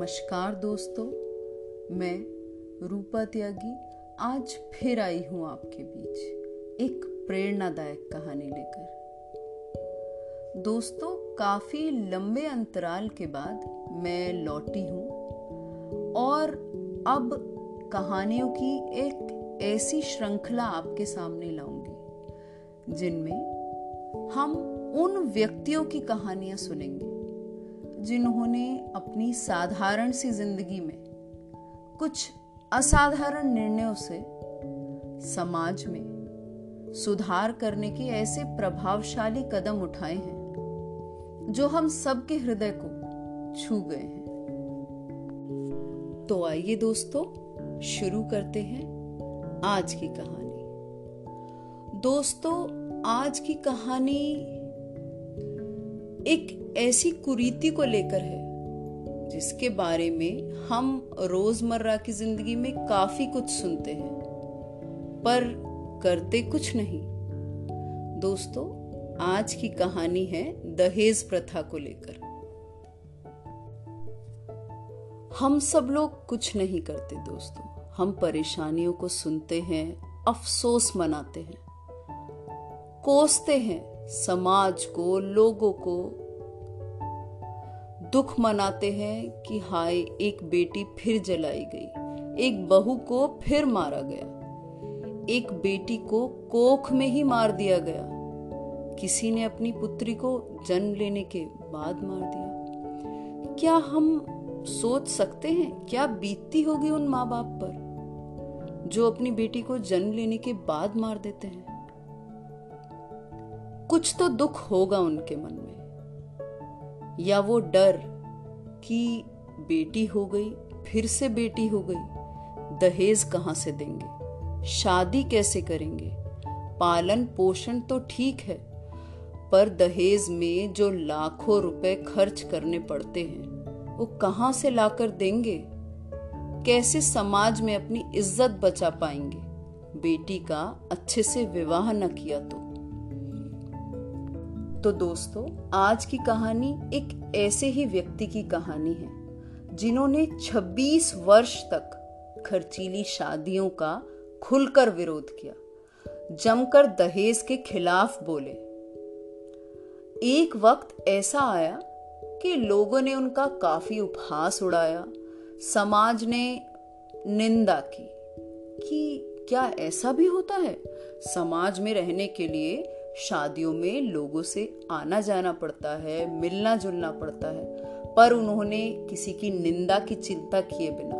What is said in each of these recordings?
नमस्कार दोस्तों, मैं रूपा त्यागी आज फिर आई हूँ आपके बीच एक प्रेरणादायक कहानी लेकर। दोस्तों, काफ़ी लंबे अंतराल के बाद मैं लौटी हूँ और अब कहानियों की एक ऐसी श्रृंखला आपके सामने लाऊँगी, जिनमें हम उन व्यक्तियों की कहानियाँ सुनेंगे। जिन्होंने अपनी साधारण सी ज़िंदगी में कुछ असाधारण निर्णयों से समाज में सुधार करने के ऐसे प्रभावशाली कदम उठाए हैं, जो हम सबके हृदय को छू गए हैं। तो आइए दोस्तों, शुरू करते हैं आज की कहानी। दोस्तों, आज की कहानी एक ऐसी कुरीति को लेकर है, जिसके बारे में हम रोज़मर्रा की ज़िंदगी में काफ़ी कुछ सुनते हैं, पर करते कुछ नहीं। दोस्तों, आज की कहानी है दहेज प्रथा को लेकर। हम सब लोग कुछ नहीं करते दोस्तों। हम परेशानियों को सुनते हैं, अफसोस मनाते हैं, कोसते हैं समाज को, लोगों को दुख मनाते हैं कि हाय, एक बेटी फिर जलाई गई। एक बहू को फिर मारा गया। एक बेटी को कोख में ही मार दिया गया। किसी ने अपनी पुत्री को जन्म लेने के बाद मार दिया। क्या हम सोच सकते हैं? क्या बीतती होगी उन माँ बाप पर, जो अपनी बेटी को जन्म लेने के बाद मार देते हैं? कुछ तो दुख होगा उनके मन में। या वो डर कि बेटी हो गई, फिर से बेटी हो गई, दहेज कहाँ से देंगे? शादी कैसे करेंगे? पालन पोषण तो ठीक है, पर दहेज में जो लाखों रुपए खर्च करने पड़ते हैं, वो कहाँ से लाकर देंगे? कैसे समाज में अपनी इज़्ज़त बचा पाएँगे? बेटी का अच्छे से विवाह न किया तो। तो दोस्तों, आज की कहानी एक ऐसे ही व्यक्ति की कहानी है, जिन्होंने 26 वर्ष तक खर्चीली शादियों का खुलकर विरोध किया, जमकर दहेज के खिलाफ बोले। एक वक्त ऐसा आया कि लोगों ने उनका काफ़ी उपहास उड़ाया, समाज ने निंदा की कि क्या ऐसा भी होता है? समाज में रहने के लिए शादियों में लोगों से आना जाना पड़ता है, मिलना जुलना पड़ता है, पर उन्होंने किसी की निंदा की चिंता किए बिना,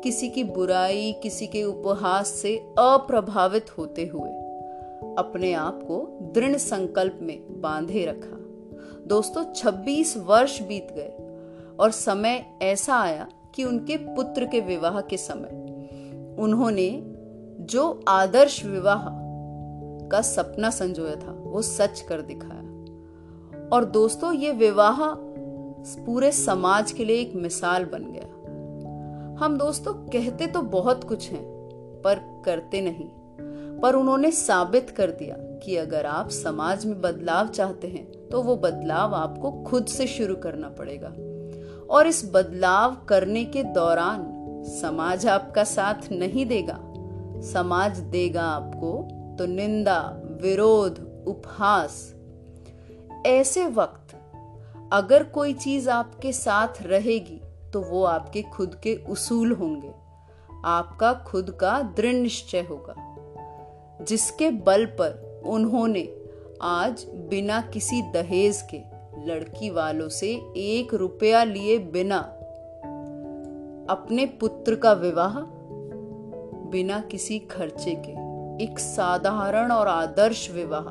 किसी की बुराई, किसी के उपहास से अप्रभावित होते हुए अपने आप को दृढ़ संकल्प में बांधे रखा। दोस्तों 26 वर्ष बीत गए और समय ऐसा आया कि उनके पुत्र के विवाह के समय उन्होंने जो आदर्श विवाह का सपना संजोया था, वो सच कर दिखाया। और दोस्तों, ये विवाह पूरे समाज के लिए एक मिसाल बन गया। हम दोस्तों, कहते तो बहुत कुछ हैं, पर करते नहीं। पर उन्होंने साबित कर दिया कि अगर आप समाज में बदलाव चाहते हैं तो वो बदलाव आपको खुद से शुरू करना पड़ेगा। और इस बदलाव करने के दौरान समाज आपका साथ नहीं देगा। समाज देगा आपको तो निंदा, विरोध, उपहास। ऐसे वक्त अगर कोई चीज़ आपके साथ रहेगी तो वो आपके खुद के उसूल होंगे। आपका खुद का दृढ़ निश्चय होगा, जिसके बल पर उन्होंने आज बिना किसी दहेज के लड़की वालों से एक रुपया लिए बिना अपने पुत्र का विवाह, बिना किसी खर्चे के। एक साधारण और आदर्श विवाह,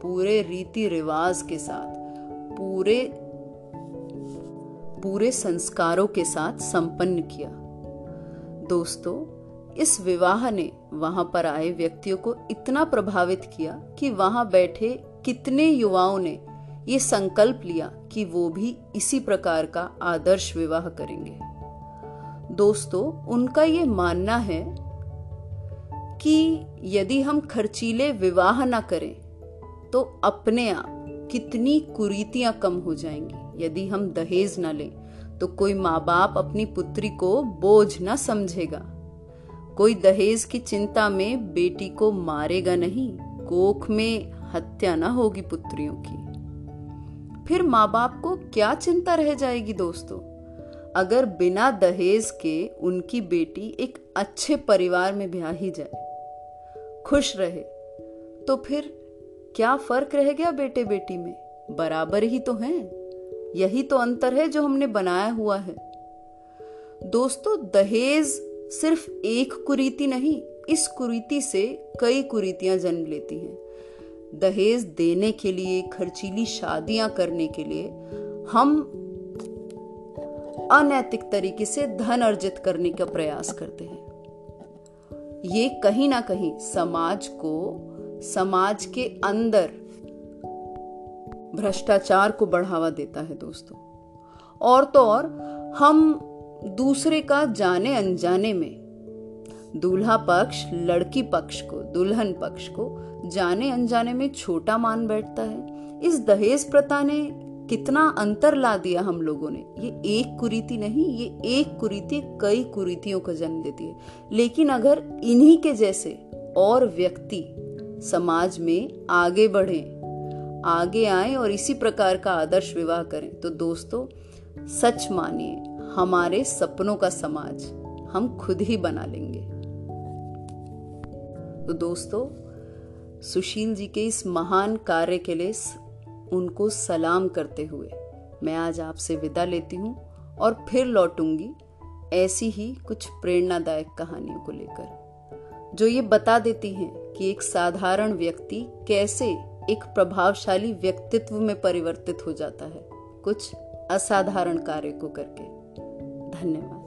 पूरे रीति रिवाज के साथ, पूरे पूरे संस्कारों के साथ संपन्न किया। दोस्तों, इस विवाह ने वहाँ पर आए व्यक्तियों को इतना प्रभावित किया कि वहाँ बैठे कितने युवाओं ने ये संकल्प लिया कि वो भी इसी प्रकार का आदर्श विवाह करेंगे। दोस्तों, उनका ये मानना है कि यदि हम खर्चीले विवाह ना करें तो अपने आप कितनी कुरीतियाँ कम हो जाएँगी। यदि हम दहेज ना लें तो कोई माँ बाप अपनी पुत्री को बोझ न समझेगा। कोई दहेज की चिंता में बेटी को मारेगा नहीं, कोख में हत्या ना होगी पुत्रियों की। फिर माँ बाप को क्या चिंता रह जाएगी दोस्तों? अगर बिना दहेज के उनकी बेटी एक अच्छे परिवार में ब्याही जाए खुश रहे तो फिर क्या फ़र्क रह गया बेटे बेटी में? बराबर ही तो हैं। यही तो अंतर है जो हमने बनाया हुआ है। दोस्तों, दहेज सिर्फ़ एक कुरीति नहीं, इस कुरीति से कई कुरीतियाँ जन्म लेती हैं। दहेज देने के लिए, खर्चीली शादियाँ करने के लिए हम अनैतिक तरीके से धन अर्जित करने का प्रयास करते हैं। ये कहीं ना कहीं समाज को, समाज के अंदर भ्रष्टाचार को बढ़ावा देता है दोस्तों। और तो और, हम दूसरे का जाने अनजाने में दूल्हा पक्ष, लड़की पक्ष को, दुल्हन पक्ष को जाने अनजाने में छोटा मान बैठता है। इस दहेज प्रथा ने कितना अंतर ला दिया हम लोगों ने। ये एक कुरीति नहीं, ये एक कुरीति कई कुरीतियों का जन्म देती है। लेकिन अगर इन्हीं के जैसे और व्यक्ति समाज में आगे बढ़े, आगे आए और इसी प्रकार का आदर्श विवाह करें तो दोस्तों, सच मानिए, हमारे सपनों का समाज हम खुद ही बना लेंगे। तो दोस्तों, सुशील जी के इस महान कार्य के लिए उनको सलाम करते हुए। मैं आज आपसे विदा लेती हूँ और फिर लौटूँगी ऐसी ही कुछ प्रेरणादायक कहानियों को लेकर, जो ये बता देती हैं कि एक साधारण व्यक्ति कैसे एक प्रभावशाली व्यक्तित्व में परिवर्तित हो जाता है। कुछ असाधारण कार्य को करके। धन्यवाद।